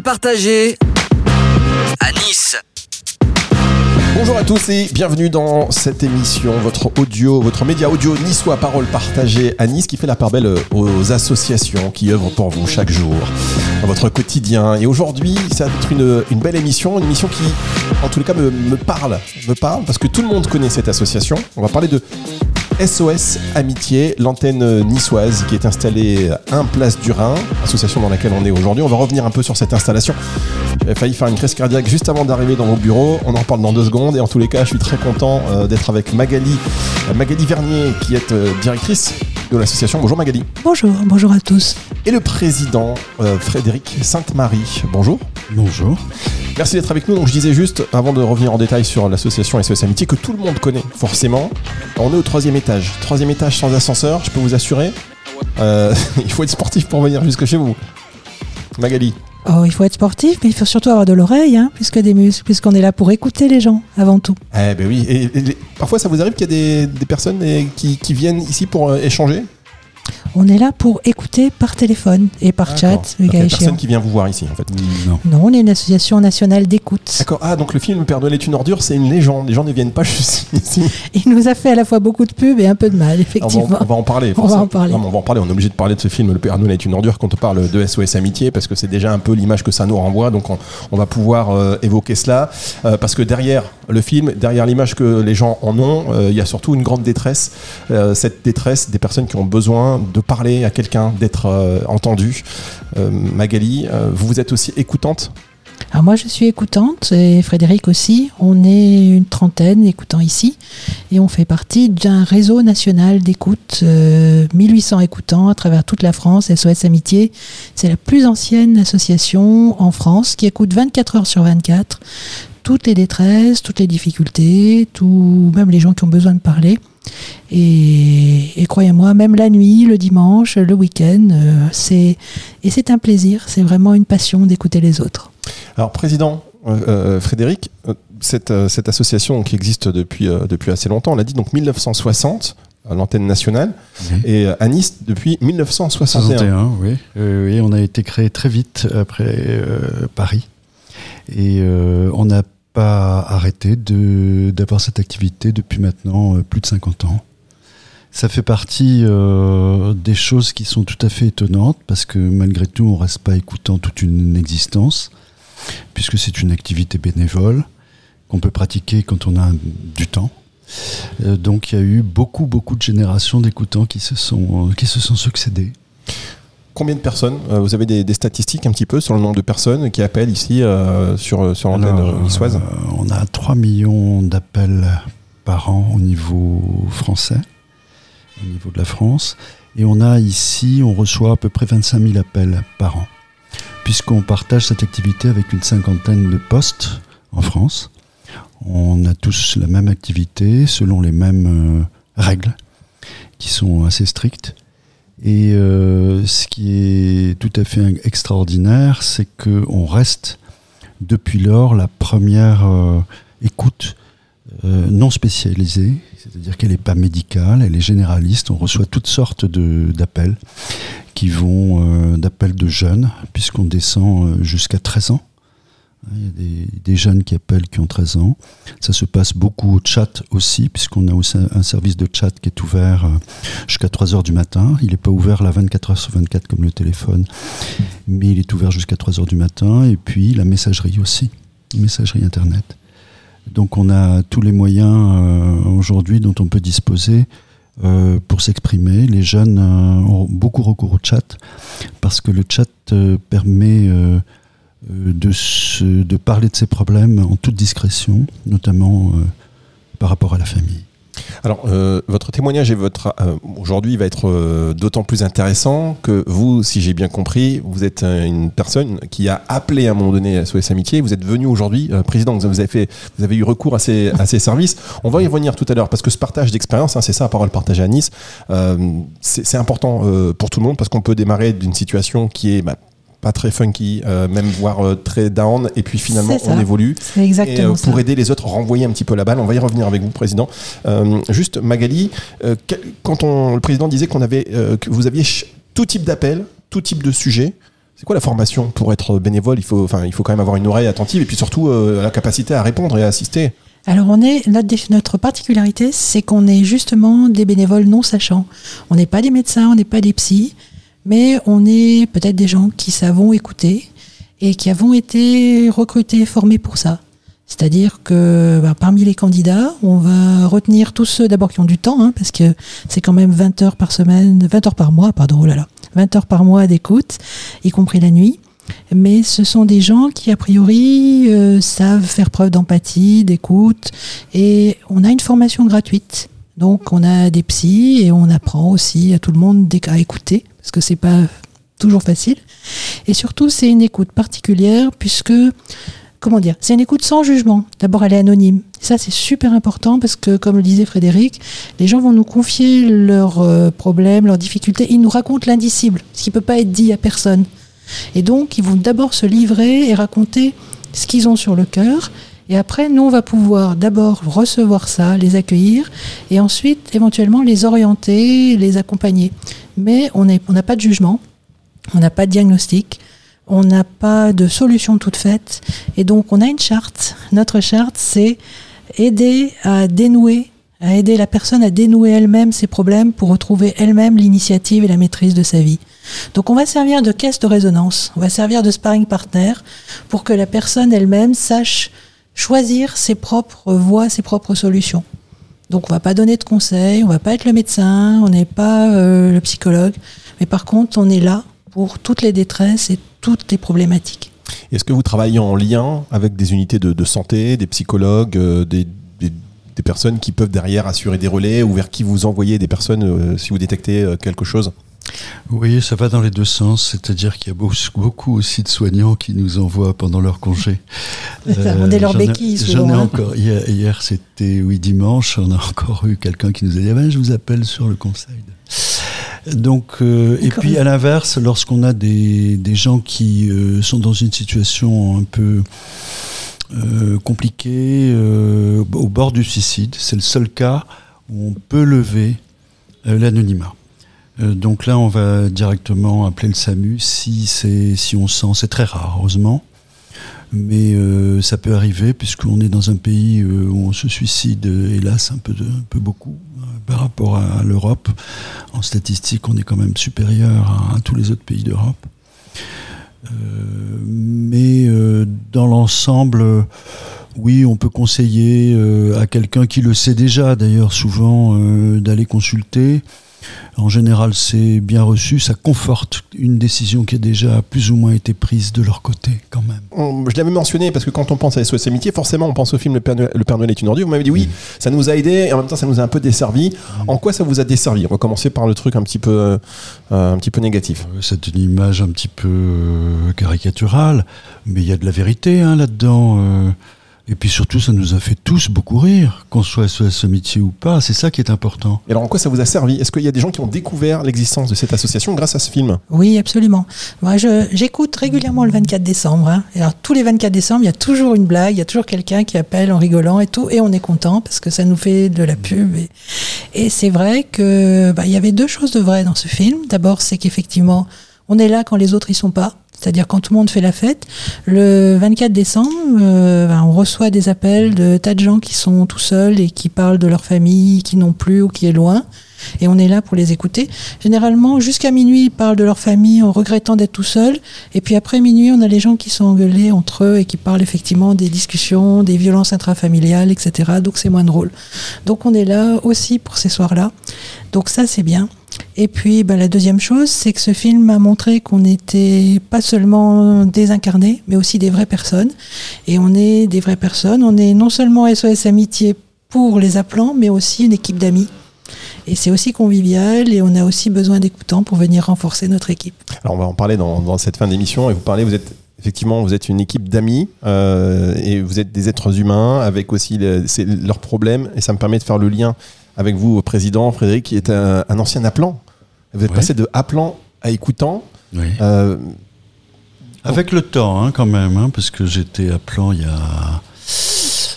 parole partagée à Nice. Bonjour à tous et bienvenue dans cette émission, votre audio, votre média audio niçois Parole partagée à Nice qui fait la part belle aux associations qui œuvrent pour vous chaque jour dans votre quotidien. Et aujourd'hui, ça va être une, une belle émission, une émission qui, en tous les cas, me, me parle, me parle parce que tout le monde connaît cette association. On va parler de SOS Amitié, l'antenne niçoise qui est installée à 1 Place du Rhin, association dans laquelle on est aujourd'hui. On va revenir un peu sur cette installation. J'avais failli faire une crise cardiaque juste avant d'arriver dans mon bureau. On en reparle dans deux secondes. Et en tous les cas, je suis très content euh, d'être avec Magali, euh, Magali Vernier, qui est euh, directrice de l'association. Bonjour Magali. Bonjour, bonjour à tous. Et le président Frédéric Sainte-Marie. Bonjour. Bonjour. Merci d'être avec nous. Donc je disais juste, avant de revenir en détail sur l'association SOS Amitié, que tout le monde connaît forcément. On est au troisième étage. Troisième étage sans ascenseur, je peux vous assurer. Euh, il faut être sportif pour venir jusque chez vous. Magali. Oh, il faut être sportif, mais il faut surtout avoir de l'oreille, hein, des muscles, puisqu'on est là pour écouter les gens, avant tout. Eh ben oui. Et, parfois, ça vous arrive qu'il y a des, personnes qui, qui viennent ici pour euh, échanger? On est là pour écouter par téléphone et par chat, Il cas y a personne qui vient vous voir ici, en fait. Non. Non, on est une association nationale d'écoute. D'accord. Ah, donc le film Père Noël est une ordure, c'est une légende. Les gens ne viennent pas juste ici. Il nous a fait à la fois beaucoup de pubs et un peu de mal, On va, effectivement. on va en parler. On va en parler. Non, on va en parler. On est obligé de parler de ce film Le Père Noël est une ordure quand on parle de SOS Amitié parce que c'est déjà un peu l'image que ça nous renvoie. Donc on, on va pouvoir euh, évoquer cela Euh, parce que derrière le film, derrière l'image que les gens en ont, euh, il y a surtout une grande détresse. Euh, cette détresse des personnes qui ont besoin de parler à quelqu'un, d'être euh, entendu. Magali, vous vous êtes aussi écoutante? Alors moi, je suis écoutante et Frédéric aussi. On est une trentaine écoutant ici et on fait partie d'un réseau national d'écoute, euh, 1800 écoutants à travers toute la France. SOS Amitié, c'est la plus ancienne association en France qui écoute 24 heures sur 24 toutes les détresses, toutes les difficultés, tout, même les gens qui ont besoin de parler. Et, et croyez-moi, même la nuit, le dimanche, le week-end, euh, c'est et c'est un plaisir. C'est vraiment une passion d'écouter les autres. Alors, président euh, euh, Frédéric, cette, cette association qui existe depuis, euh, depuis assez longtemps, on l'a dit, donc 1960, à l'antenne nationale, et à Nice depuis 1961. 61, oui. Euh, oui, on a été créé très vite après euh, Paris. Et euh, on n'a pas arrêté d'avoir cette activité depuis maintenant euh, plus de 50 ans. Ça fait partie euh, des choses qui sont tout à fait étonnantes parce que malgré tout, on reste pas écoutant toute une existence, puisque c'est une activité bénévole qu'on peut pratiquer quand on a du temps. Euh, donc il y a eu beaucoup, beaucoup de générations d'écoutants qui se sont, qui se sont succédés. Combien de personnes euh, Vous avez des, des statistiques un petit peu sur le nombre de personnes qui appellent ici euh, sur, sur l'antenne euh, niçoise on a 3 millions d'appels par an au niveau français, au niveau de la France. Et on a ici, on reçoit à peu près 25 000 appels par an, puisqu'on partage cette activité avec une cinquantaine de postes en France. On a tous la même activité, selon les mêmes euh, règles, qui sont assez strictes. Et euh, ce qui est tout à fait extraordinaire, c'est qu'on reste depuis lors la première euh, écoute euh, non spécialisée, c'est-à-dire qu'elle n'est pas médicale, elle est généraliste. On reçoit toutes sortes d'appels qui vont d'appels de jeunes, puisqu'on descend jusqu'à 13 ans. Il y a des, jeunes qui appellent qui ont 13 ans. Ça se passe beaucoup au chat aussi, puisqu'on a aussi un service de chat qui est ouvert euh, jusqu'à 3 heures du matin. Il n'est pas ouvert là 24 heures sur 24 comme le téléphone, mais il est ouvert jusqu'à 3 heures du matin. Et puis la messagerie aussi, messagerie Internet. Donc on a tous les moyens euh, aujourd'hui dont on peut disposer euh, pour s'exprimer. Les jeunes ont beaucoup recours au chat parce que le chat permet de, se- de parler de ses problèmes en toute discrétion, notamment euh, par rapport à la famille. Alors, euh, votre témoignage et votre euh, aujourd'hui va être euh, d'autant plus intéressant que vous, si j'ai bien compris, vous êtes euh, une personne qui a appelé à un moment donné SOS Amitié. Vous êtes venu aujourd'hui euh, président. Vous avez fait, vous avez eu recours à ces, ces services. On va y revenir tout à l'heure parce que ce partage d'expérience, hein, c'est ça, parole partagée à Nice, euh, c'est important euh, pour tout le monde parce qu'on peut démarrer d'une situation qui est bah, pas très funky, euh, même voire euh, très down, et puis finalement on évolue. C'est Et exactement euh, ça. pour aider les autres, renvoyer un petit peu la balle. On va y revenir avec vous, président. Juste, Magali, quel- quand on, le président disait qu'on avait, que vous aviez tout type d'appel, tout type de sujet, C'est quoi la formation pour être bénévole? Il faut, enfin, il faut quand même avoir une oreille attentive et puis surtout la capacité à répondre et à assister. Alors on est notre, notre particularité, c'est qu'on est justement des bénévoles non sachants. On n'est pas des médecins, on n'est pas des psys, mais on est peut-être des gens qui savons écouter et qui avons été recrutés, formés pour ça. C'est-à-dire que bah, parmi les candidats, on va retenir tous ceux d'abord qui ont du temps, hein, parce que c'est quand même 20 heures par semaine, 20 heures par mois, pardon, oh là là, 20 heures par mois d'écoute, y compris la nuit. Mais ce sont des gens qui, a priori, euh, savent faire preuve d'empathie, d'écoute, et on a une formation gratuite. Donc on a des psys et on apprend aussi à tout le monde à écouter, parce que c'est pas toujours facile. Et surtout, c'est une écoute particulière, puisque comment dire, c'est une écoute sans jugement. D'abord, elle est anonyme. Ça, c'est super important parce que, comme le disait Frédéric, les gens vont nous confier leurs euh, problèmes, leurs difficultés. Ils nous racontent l'indicible, ce qui ne peut pas être dit à personne. Et donc, ils vont d'abord se livrer et raconter ce qu'ils ont sur le cœur. Et après, nous, on va pouvoir d'abord recevoir ça, les accueillir, et ensuite, éventuellement, les orienter, les accompagner. Mais on n'a pas de jugement, on n'a pas de diagnostic, on n'a pas de solution toute faite. Et donc, on a une charte. Notre charte, c'est aider à dénouer, à aider la personne à dénouer elle-même ses problèmes pour retrouver elle-même l'initiative et la maîtrise de sa vie. Donc, on va servir de caisse de résonance. On va servir de sparring partner pour que la personne elle-même sache choisir ses propres voies, ses propres solutions. Donc on va pas donner de conseils, on va pas être le médecin, on n'est pas euh, le psychologue, mais par contre on est là pour toutes les détresses et toutes les problématiques. Est-ce que vous travaillez en lien avec des unités de, santé, des psychologues, euh, des, personnes qui peuvent derrière assurer des relais ou vers qui vous envoyez des personnes euh, si vous détectez quelque chose? Oui, ça va dans les deux sens, c'est-à-dire qu'il y a beaucoup aussi de soignants qui nous envoient pendant leur congé. on est leur béquille J'en ai hein. encore. Hier, c'était oui dimanche, on a encore eu quelqu'un qui nous a dit ah ben, je vous appelle sur le conseil. Donc, euh, et puis à l'inverse, lorsqu'on a des, des, gens qui euh, sont dans une situation un peu euh, compliquée, au bord du suicide, c'est le seul cas où on peut lever l'anonymat. Donc là, on va directement appeler le SAMU si, si on sent, c'est très rare, heureusement, mais ça peut arriver puisqu'on est dans un pays où on se suicide, hélas, un peu, un peu beaucoup par rapport à l'Europe. En statistique, on est quand même supérieur à, tous les autres pays d'Europe. Euh, mais euh, dans l'ensemble, oui, on peut conseiller euh, à quelqu'un qui le sait déjà, d'ailleurs souvent, d'aller consulter. En général, c'est bien reçu, ça conforte une décision qui a déjà plus ou moins été prise de leur côté, quand même. je l'avais mentionné parce que quand on pense à SOS Amitié, forcément, on pense au film Le Père Noël, est une ordure. Vous m'avez dit oui, ça nous a aidé et en même temps, ça nous a un peu desservi. En quoi ça vous a desservi? On va commencer par le truc un petit peu, euh, un petit peu négatif. Euh, c'est une image un petit peu euh, caricaturale, mais il y a de la vérité hein, là-dedans. Et puis surtout, ça nous a fait tous beaucoup rire, qu'on soit SOS Amitié ou pas. C'est ça qui est important. Et alors, en quoi ça vous a servi? Est-ce qu'il y a des gens qui ont découvert l'existence de cette association grâce à ce film? Oui, absolument. Moi, j'écoute régulièrement le 24 décembre. Hein. Et alors, tous les 24 décembre, il y a toujours une blague, il y a toujours quelqu'un qui appelle en rigolant et tout. Et on est content parce que ça nous fait de la pub. Et, et c'est vrai que bah, il y avait deux choses de vraies dans ce film. D'abord, c'est qu'effectivement, on est là quand les autres y sont pas. C'est-à-dire quand tout le monde fait la fête, le 24 décembre, euh, ben, on reçoit des appels de tas de gens qui sont tout seuls et qui parlent de leur famille, qui n'ont plus ou qui est loin. Et on est là pour les écouter. Généralement, jusqu'à minuit, ils parlent de leur famille en regrettant d'être tout seuls. Et puis après minuit, on a les gens qui sont engueulés entre eux et qui parlent effectivement des discussions, des violences intrafamiliales, etc. Donc c'est moins drôle. Donc on est là aussi pour ces soirs-là. Donc ça, c'est bien. Et puis bah, la deuxième chose, c'est que ce film a montré qu'on n'était pas seulement désincarnés, mais aussi des vraies personnes. Et on est des vraies personnes. On est non seulement SOS Amitié pour les appelants, mais aussi une équipe d'amis. Et c'est aussi convivial et on a aussi besoin d'écoutants pour venir renforcer notre équipe. Alors on va en parler dans, cette fin d'émission et vous parlez, vous êtes effectivement, vous êtes une équipe d'amis euh, et vous êtes des êtres humains avec aussi leurs problèmes et ça me permet de faire le lien avec vous, président Frédéric, qui est un, ancien appelant. Vous êtes passé de appelant à écoutant. Euh, avec le temps, hein, quand même, hein, parce que j'étais appelant il y a,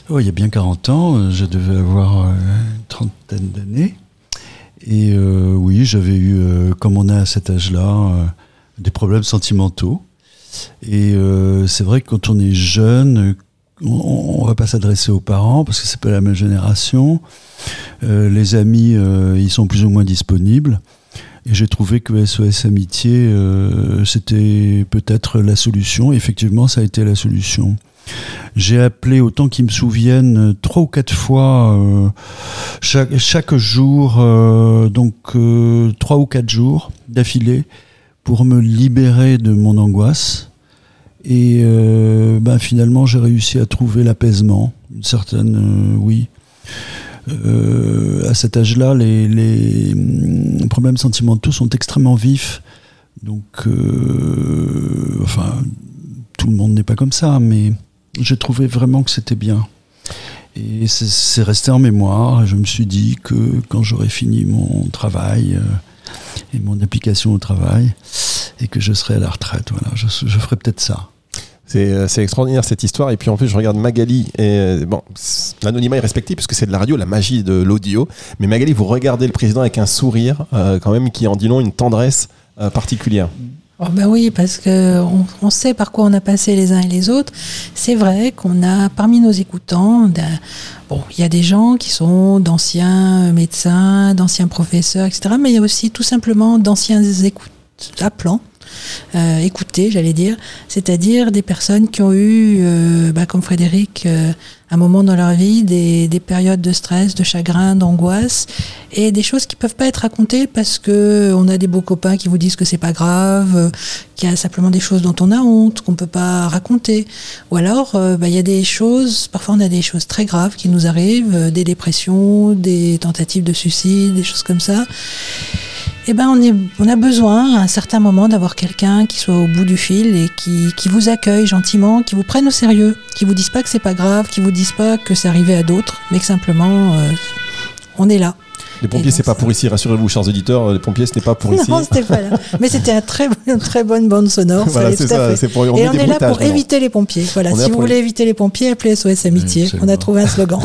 oh, il y a bien 40 ans. Je devais avoir euh, une trentaine d'années. Et euh, oui, j'avais eu, comme on a à cet âge-là, des problèmes sentimentaux. Et euh, c'est vrai que quand on est jeune, on, ne va pas s'adresser aux parents parce que c'est pas la même génération. Euh, les amis, euh, ils sont plus ou moins disponibles. Et j'ai trouvé que SOS Amitié, c'était peut-être la solution. Effectivement, ça a été la solution. J'ai appelé autant qu'ils me souviennent trois ou quatre fois chaque, jour, donc trois ou quatre jours d'affilée pour me libérer de mon angoisse. Et euh, ben, finalement, j'ai réussi à trouver l'apaisement, une certaine, euh, oui. Euh, à cet âge-là, les, hum, problèmes sentimentaux sont extrêmement vifs. Donc, enfin, tout le monde n'est pas comme ça, mais j'ai trouvé vraiment que c'était bien. Et c'est resté en mémoire. Je me suis dit que quand j'aurais fini mon travail, et mon application au travail et que je serai à la retraite. Voilà, je, je ferai peut-être ça. Euh, c'est extraordinaire cette histoire. Et puis en plus, je regarde Magali. Et euh, bon, l'anonymat est respecté puisque c'est de la radio, la magie de l'audio. Mais Magali, vous regardez le président avec un sourire, euh, quand même, qui en dit long une tendresse particulière. Oh ben oui, parce que on, sait par quoi on a passé les uns et les autres. C'est vrai qu'on a parmi nos écoutants, bon, il y a des gens qui sont d'anciens médecins, d'anciens professeurs, etc. Mais il y a aussi tout simplement d'anciens appelants euh, j'allais dire, c'est-à-dire des personnes qui ont eu, euh, bah, comme Frédéric, euh, un moment dans leur vie, des, des, périodes de stress, de chagrin, d'angoisse, et des choses qui peuvent pas être racontées parce que on a des beaux copains qui vous disent que c'est pas grave, qu'il y a simplement des choses dont on a honte, qu'on peut pas raconter, ou alors bah, il y a des choses, parfois on a des choses très graves qui nous arrivent, des dépressions, des tentatives de suicide, des choses comme ça eh ben on, est, on a besoin à un certain moment d'avoir quelqu'un qui soit au bout du fil et qui, vous accueille gentiment, qui vous prenne au sérieux, qui vous dise pas que c'est pas grave, qui vous dise pas que c'est arrivé à d'autres, mais que simplement euh, on est là. Les pompiers, c'est pas pour ici, rassurez-vous, chers auditeurs, les pompiers, ce n'est pas pour ici. Non, c'était pas là. Mais c'était un très, une très bonne bande sonore. voilà, c'est ça. C'est pour, on Et on est là pour éviter les pompiers. Voilà, si vous voulez éviter les pompiers, appelez SOS Amitié. on a trouvé un slogan.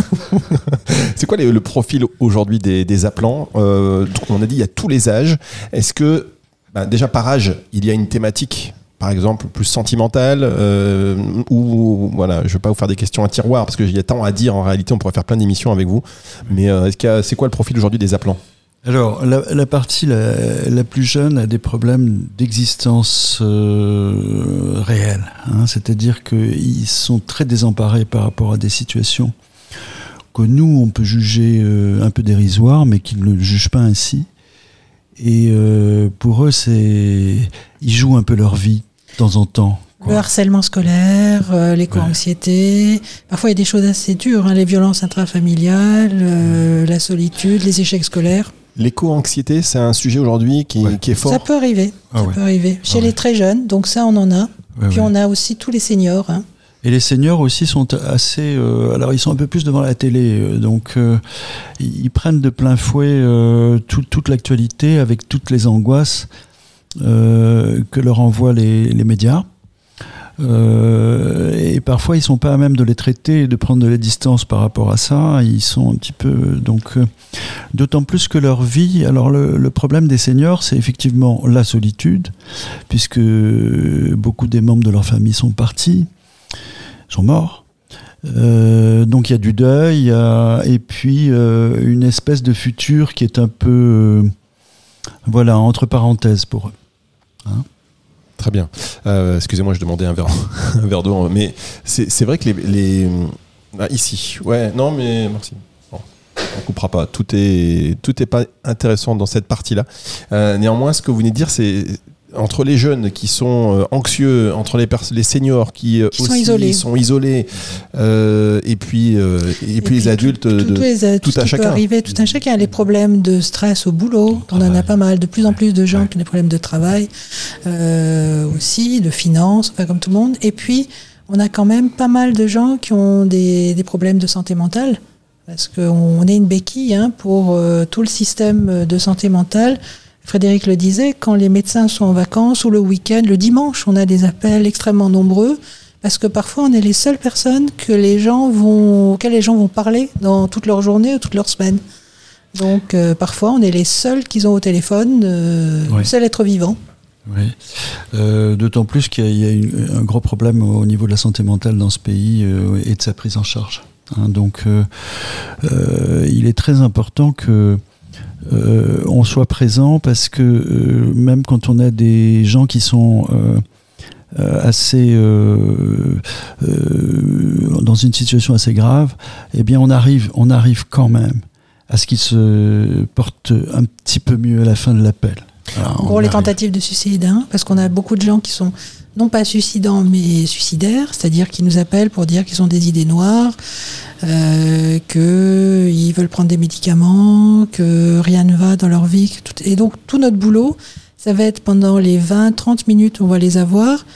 c'est quoi le profil aujourd'hui des, des appelants? Euh, On a dit il y a tous les âges. Est-ce que, bah, déjà par âge, il y a une thématique par exemple, plus sentimentale, euh, ou voilà, je vais pas vous faire des questions à tiroir parce qu'il y a tant à dire en réalité, on pourrait faire plein d'émissions avec vous. Mais euh, c'est quoi le profil aujourd'hui des appelants? Alors, la, partie la, plus jeune a des problèmes d'existence euh, réelle. Hein, C'est-à-dire qu'ils sont très désemparés par rapport à des situations que nous, on peut juger un peu dérisoires, mais qu'ils ne jugent pas ainsi. Et pour eux, c'est ils jouent un peu leur vie de temps en temps. Le harcèlement scolaire, euh, l'éco-anxiété. Parfois, il y a des choses assez dures, hein, les violences intrafamiliales, euh, la solitude, les échecs scolaires. L'éco-anxiété, c'est un sujet aujourd'hui qui, qui, est fort. Ça peut arriver. ça ah peut arriver. Chez ah les très jeunes, donc ça, on en a. Puis on a aussi tous les seniors. Hein. Et les seniors aussi sont assez. Euh, alors, ils sont un peu plus devant la télé, donc ils prennent de plein fouet toute l'actualité avec toutes les angoisses. Euh, que leur envoient les, médias. Euh, et parfois ils sont pas à même de les traiter et de prendre de la distance par rapport à ça. Ils sont un petit peu donc euh, d'autant plus que leur vie. Alors le, problème des seniors, c'est effectivement la solitude, puisque beaucoup des membres de leur famille sont partis, sont morts. donc il y a du deuil, et puis une espèce de futur qui est un peu voilà entre parenthèses pour eux. Hein Très bien. Euh, excusez-moi, je demandais un verre, un verre d'eau, mais c'est vrai que les, ah, ici, ouais, non, mais merci. Bon, on coupera pas. Tout est tout est pas intéressant dans cette partie-là. Euh, néanmoins, ce que vous venez de dire, c'est entre les jeunes qui sont euh, anxieux, entre les, les seniors qui, euh, aussi sont isolés, euh, et puis, et, puis, les adultes, tout, de, tout, à chacun. Peut arriver, tout à chacun. Les problèmes de stress au boulot, on en a pas mal. De plus en plus de gens qui ont des problèmes de travail aussi, de finances, enfin comme tout le monde. Et puis, on a quand même pas mal de gens qui ont des, des problèmes de santé mentale, parce qu'on est une béquille hein, pour tout le système de santé mentale. Frédéric le disait, quand les médecins sont en vacances ou le week-end, le dimanche, on a des appels extrêmement nombreux parce que parfois on est les seules personnes que les gens vont, auxquelles les gens vont parler dans toute leur journée ou toute leur semaine. Donc euh, parfois on est les seuls qu'ils ont au téléphone, euh, le seul être vivant. Oui. Euh, D'autant plus qu'il y a, y a une- un gros problème au niveau de la santé mentale dans ce pays euh, et de sa prise en charge. Hein, donc, il est très important que euh, on soit présent parce que euh, même quand on a des gens qui sont euh, assez dans une situation assez grave, eh bien, on arrive, on arrive quand même à ce qu'ils se portent un petit peu mieux à la fin de l'appel. Gros, les arrive. tentatives de suicide, hein, parce qu'on a beaucoup de gens qui sont non pas suicidants, mais suicidaires, c'est-à-dire qui nous appellent pour dire qu'ils ont des idées noires, euh, qu'ils veulent prendre des médicaments, que rien ne va dans leur vie. Et donc, tout notre boulot, ça va être pendant les 20-30 minutes où on va les avoir,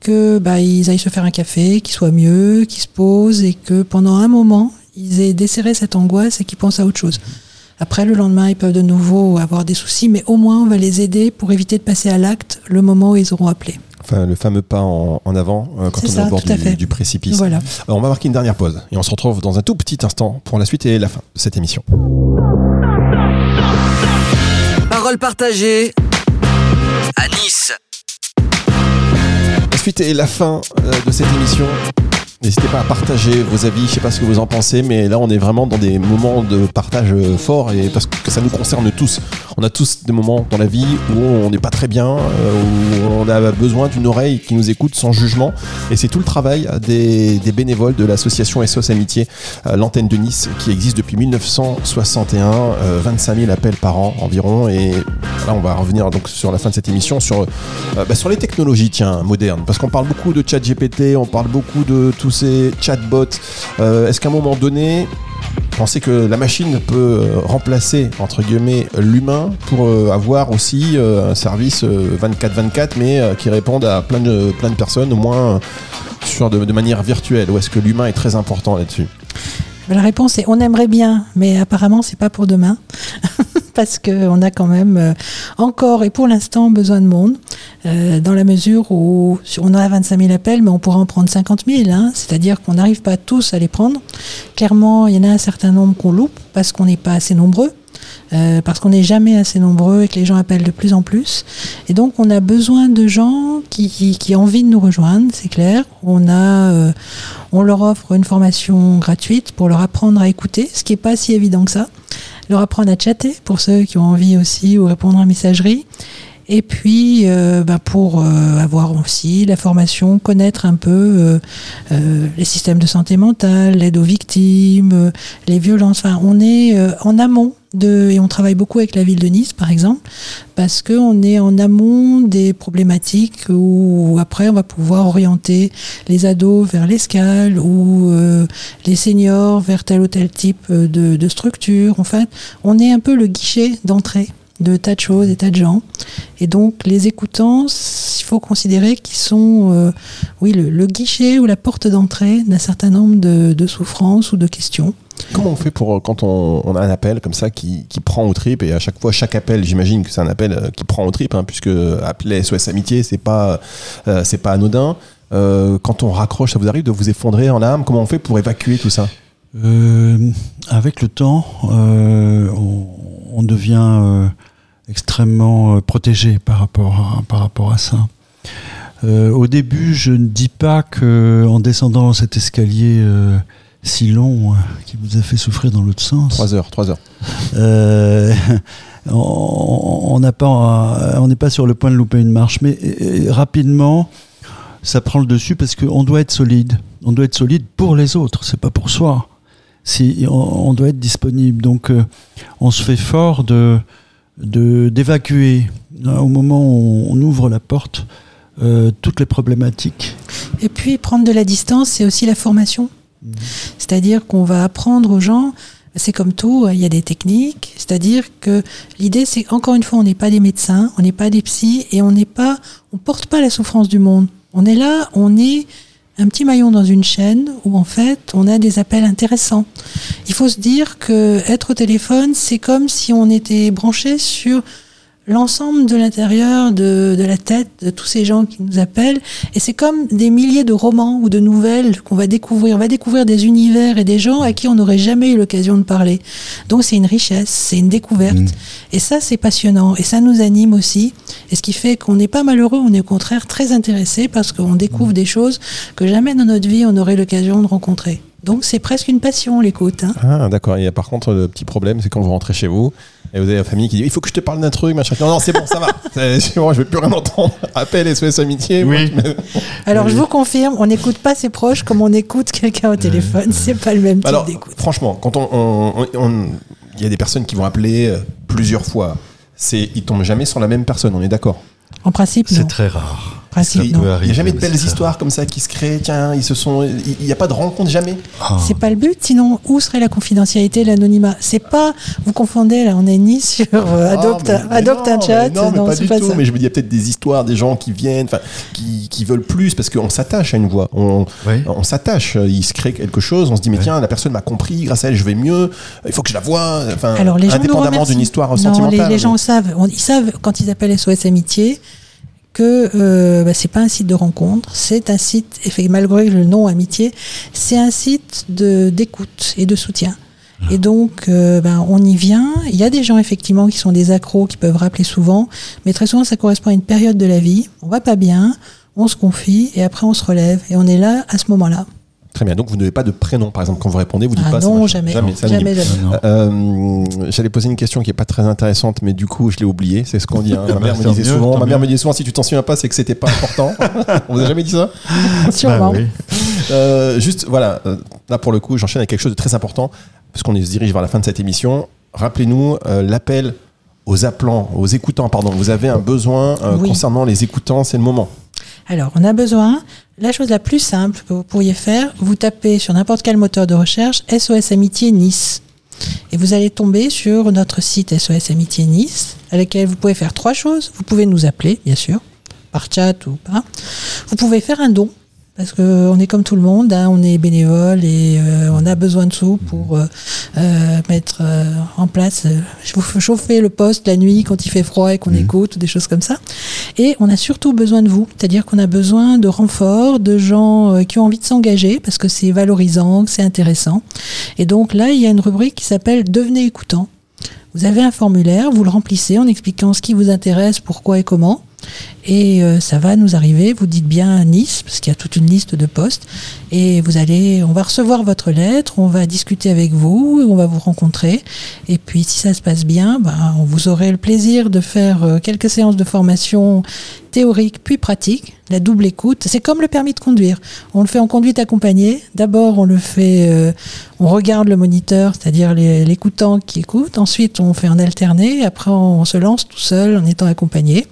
que bah, ils aillent se faire un café, qu'ils soient mieux, qu'ils se posent, et que pendant un moment, ils aient desserré cette angoisse et qu'ils pensent à autre chose. Après, le lendemain, ils peuvent de nouveau avoir des soucis, mais au moins, on va les aider pour éviter de passer à l'acte le moment où ils auront appelé. Enfin, le fameux pas en, en avant euh, quand on ça, est au bord du, précipice. Voilà. Alors, on va marquer une dernière pause et on se retrouve dans un tout petit instant pour la suite et la fin de cette émission. Parole partagée à Nice. La suite et la fin euh, de cette émission. N'hésitez pas à partager vos avis, je sais pas ce que vous en pensez, mais là on est vraiment dans des moments de partage euh, forts et parce que ça nous concerne tous. On a tous des moments dans la vie où on n'est pas très bien, euh, où on a besoin d'une oreille qui nous écoute sans jugement. Et c'est tout le travail des, bénévoles de l'association SOS Amitié, euh, l'antenne de Nice, qui existe depuis 1961, euh, 25 000 appels par an environ. Et là on va revenir donc sur la fin de cette émission sur euh, bah, sur les technologies, tiens, modernes, parce qu'on parle beaucoup de chat GPT, on parle beaucoup de tous ces chatbots. Est-ce qu'à un moment donné, pensez que la machine peut euh, remplacer, entre guillemets, l'humain pour euh, avoir aussi euh, un service 24-24, mais qui réponde à plein de, plein de personnes, au moins sur de, de manière virtuelle Ou est-ce que l'humain est très important là-dessus? La réponse est on aimerait bien, mais apparemment, c'est pas pour demain. Parce qu'on a quand même encore et pour l'instant besoin de monde, euh, dans la mesure où on a 25 000 appels, mais on pourra en prendre 50 000. hein. C'est-à-dire qu'on n'arrive pas tous à les prendre. Clairement, il y en a un certain nombre qu'on loupe parce qu'on n'est pas assez nombreux. euh, parce qu'on n'est jamais assez nombreux et que les gens appellent de plus en plus. Et donc, on a besoin de gens qui, ont envie de nous rejoindre, c'est clair. On, a, euh, on leur offre une formation gratuite pour leur apprendre à écouter, ce qui n'est pas si évident que ça. Leur apprendre à chatter pour ceux qui ont envie aussi ou répondre en messagerie. Et puis, euh, bah, pour euh, avoir aussi la formation, connaître un peu euh, euh, les systèmes de santé mentale, l'aide aux victimes, euh, les violences. Enfin, on est en amont de, et on travaille beaucoup avec la ville de Nice, par exemple, parce qu'on est en amont des problématiques où après on va pouvoir orienter les ados vers l'escale ou les seniors vers tel ou tel type de, de structure. En fait, on est un peu le guichet d'entrée de tas de choses, des tas de gens. Et donc, les écoutants, il faut considérer qu'ils sont, euh, oui, le, le guichet ou la porte d'entrée d'un certain nombre de, de souffrances ou de questions. Comment on fait pour euh, quand on, on a un appel comme ça qui, qui prend au trip et à chaque fois chaque appel j'imagine que c'est un appel euh, qui prend au trip hein, puisque appeler SOS Amitié c'est pas euh, c'est pas anodin Euh, quand on raccroche ça vous arrive de vous effondrer en âme? Comment on fait pour évacuer tout ça? Euh, avec le temps, euh, on, on devient euh, extrêmement euh, protégé par rapport à, par rapport à ça. Euh, au début, je ne dis pas que en descendant cet escalier si long qui vous a fait souffrir dans l'autre sens, 3 heures 3 heures euh, on pas, n'est pas sur le point de louper une marche, mais rapidement, ça prend le dessus parce qu'on doit être solide. On doit être solide pour les autres, c'est pas pour soi. Si on, on doit être disponible, donc euh, on se fait fort de d'évacuer hein, au moment où on ouvre la porte euh, toutes les problématiques. Et puis, prendre de la distance, c'est aussi la formation. C'est-à-dire qu'on va apprendre aux gens, c'est comme tout, il y a des techniques. C'est-à-dire que l'idée, c'est encore une fois, on n'est pas des médecins, on n'est pas des psys et on n'est pas, on porte pas la souffrance du monde. On est là, on est un petit maillon dans une chaîne où en fait on a des appels intéressants. Il faut se dire que être au téléphone, c'est comme si on était branché sur l'ensemble de l'intérieur de, de la tête de tous ces gens qui nous appellent. Et c'est comme des milliers de romans ou de nouvelles qu'on va découvrir. On va découvrir des univers et des gens à qui on n'aurait jamais eu l'occasion de parler. Donc c'est une richesse, c'est une découverte. Mmh. Et ça, c'est passionnant. Et ça nous anime aussi. Et ce qui fait qu'on n'est pas malheureux, on est au contraire très intéressé parce qu'on découvre des choses que jamais dans notre vie on aurait l'occasion de rencontrer. Donc c'est presque une passion l'écoute. Hein. Ah, d'accord. Et par contre, le petit problème, c'est quand vous rentrez chez vous et vous avez la famille qui dit il faut que je te parle d'un truc, machin. Non, non, c'est bon, ça va. C'est c'est bon, je vais plus rien entendre. Appel SOS Amitié. moi, Oui. tu me- Alors je vous confirme, on n'écoute pas ses proches comme on écoute quelqu'un au téléphone. C'est pas le même type Alors, d'écoute. franchement, quand on, il y a des personnes qui vont appeler euh, plusieurs fois, c'est ils tombent jamais sur la même personne. On est d'accord. En principe, non. C'est très rare. Principe, Il non. peut n'y a jamais de belles histoires comme ça qui se créent. Tiens, ils se sont. Il n'y a pas de rencontre jamais. Ah. C'est pas le but, sinon où serait la confidentialité, l'anonymat? C'est pas, vous confondez là, on est ni sur euh, Adopte, Ah, mais- Adopte mais un non, chat, mais Non, mais pas c'est du pas tout. ça. Mais je veux dire, il y a peut-être des histoires, des gens qui viennent, enfin, qui, qui veulent plus parce qu'on s'attache à une voix. On, Oui. on s'attache. Il se crée quelque chose. On se dit, mais tiens, la personne m'a compris. Grâce à elle, je vais mieux. Il faut que je la voie. Enfin, Alors les indépendamment d'une histoire Non, sentimentale. les, les gens mais- savent, on- ils savent quand ils appellent SOS Amitié que euh, bah, c'est pas un site de rencontre, c'est un site, et malgré le nom Amitié, c'est un site de d'écoute et de soutien. Et donc, euh, ben, on y vient. Il y a des gens effectivement qui sont des accros, qui peuvent rappeler souvent, mais très souvent ça correspond à une période de la vie. On va pas bien, on se confie et après on se relève et on est là à ce moment-là. Très bien. Donc, vous n'avez pas de prénom, par exemple, quand vous répondez, vous dites Ah pas. non, jamais, Jamais. jamais, jamais. Non. Euh, J'allais poser une question qui est pas très intéressante, mais du coup, je l'ai oubliée. C'est ce qu'on dit. hein. Ma mère me disait mieux, souvent. Ma mère me disait souvent, si tu t'en souviens pas, c'est que c'était pas important. On vous a jamais dit ça? Sûrement. Bah oui. Euh, Juste, voilà. euh, Là, pour le coup, j'enchaîne avec quelque chose de très important, puisqu'on se dirige vers la fin de cette émission. Rappelez-nous euh, l'appel aux appelants, aux écoutants, pardon. Vous avez un besoin euh, Oui. concernant les écoutants, c'est le moment. Alors, on a besoin, la chose la plus simple que vous pourriez faire, vous tapez sur n'importe quel moteur de recherche SOS Amitié Nice. Et vous allez tomber sur notre site SOS Amitié Nice, à laquelle vous pouvez faire trois choses. Vous pouvez nous appeler, bien sûr, par chat ou pas. Vous pouvez faire un don, parce qu'on est comme tout le monde, hein, on est bénévole et euh, on a besoin de sous pour euh, euh, mettre euh, en place, euh, chauffer- le poste la nuit quand il fait froid et qu'on écoute, ou des choses comme ça. Et on a surtout besoin de vous, c'est-à-dire qu'on a besoin de renforts, de gens euh, qui ont envie de s'engager parce que c'est valorisant, que c'est intéressant. Et donc là, il y a une rubrique qui s'appelle Devenez écoutant. Vous avez un formulaire, vous le remplissez en expliquant ce qui vous intéresse, pourquoi et comment. Et euh, ça va nous arriver, vous dites bien Nice, parce qu'il y a toute une liste de postes, et vous allez, on va recevoir votre lettre, on va discuter avec vous, on va vous rencontrer, et puis si ça se passe bien, ben, vous aurez le plaisir de faire euh, quelques séances de formation théorique puis pratique, la double écoute. C'est comme le permis de conduire. On le fait en conduite accompagnée. D'abord, on le fait, euh, on regarde le moniteur, c'est-à-dire l'écoutant qui écoute. Ensuite, on fait en alterné. Après, on se lance tout seul en étant accompagné.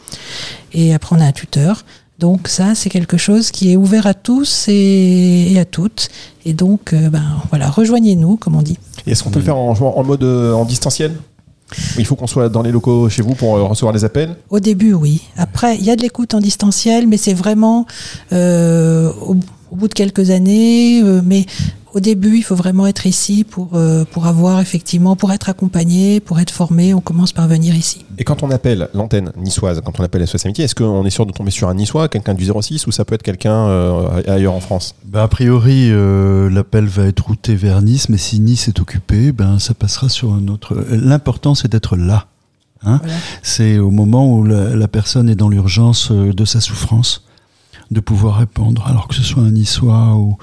Et après, on a un tuteur. Donc ça, c'est quelque chose qui est ouvert à tous et, à toutes. Et donc, euh, ben voilà, rejoignez-nous, comme on dit. Est-ce qu'on peut le faire en, en mode euh, en distanciel? Il faut qu'on soit dans les locaux chez vous pour euh, recevoir les appels? Au début, oui. Après, il y a de l'écoute en distanciel, mais c'est vraiment euh, au bout de quelques années. euh, mais au début, il faut vraiment être ici pour, euh, pour avoir effectivement, pour être accompagné, pour être formé. On commence par venir ici. Et quand on appelle l'antenne niçoise, quand on appelle SOS Amitié, est-ce qu'on est sûr de tomber sur un niçois, quelqu'un du 06 ou ça peut être quelqu'un euh, ailleurs en France? Bah, a priori, euh, l'appel va être routé vers Nice, mais si Nice est occupé, ben, ça passera sur un autre. L'important, c'est d'être là. Hein Voilà. C'est au moment où la, la personne est dans l'urgence de sa souffrance, de pouvoir répondre, alors que ce soit un Niçois ou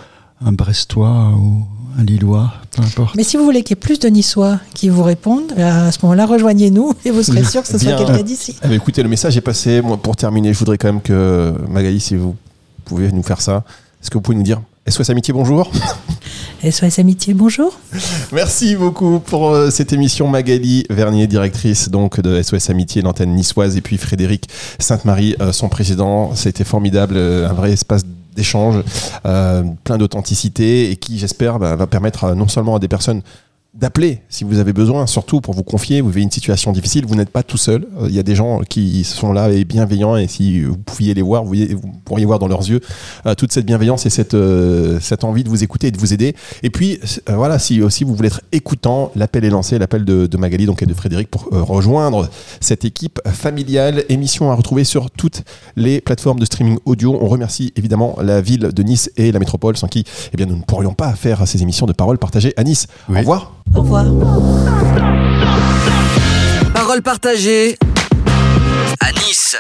un Brestois ou un Lillois, peu importe. Mais si vous voulez qu'il y ait plus de Niçois qui vous répondent, à ce moment-là, rejoignez-nous et vous serez sûr que ce soit Bien. quelqu'un d'ici. Eh bien, écoutez, le message est passé. Moi, pour terminer, je voudrais quand même que Magali, si vous pouvez nous faire ça, est-ce que vous pouvez nous dire SOS Amitié, bonjour? SOS Amitié, bonjour. Merci beaucoup pour euh, cette émission. Magali Vernier, directrice donc de SOS Amitié, l'antenne niçoise, et puis Frédéric Sainte-Marie, euh, son président. C'était formidable, euh, un vrai espace d'échange, plein d'authenticité, et qui, j'espère, bah, va permettre non seulement à des personnes d'appeler si vous avez besoin, surtout pour vous confier, vous avez une situation difficile, vous n'êtes pas tout seul. Euh, Il y a des gens qui sont là et bienveillants et si vous pouviez les voir, vous, pourriez voir dans leurs yeux euh, toute cette bienveillance et cette, euh, cette envie de vous écouter et de vous aider. Et puis voilà, si aussi vous voulez être écoutant, l'appel est lancé, l'appel de, de Magali donc et de Frédéric pour rejoindre cette équipe familiale. Émission à retrouver sur toutes les plateformes de streaming audio. On remercie évidemment la ville de Nice et la métropole sans qui eh bien, nous ne pourrions pas faire ces émissions de parole partagées à Nice. Oui. Au revoir. Au revoir. Parole partagée à Nice.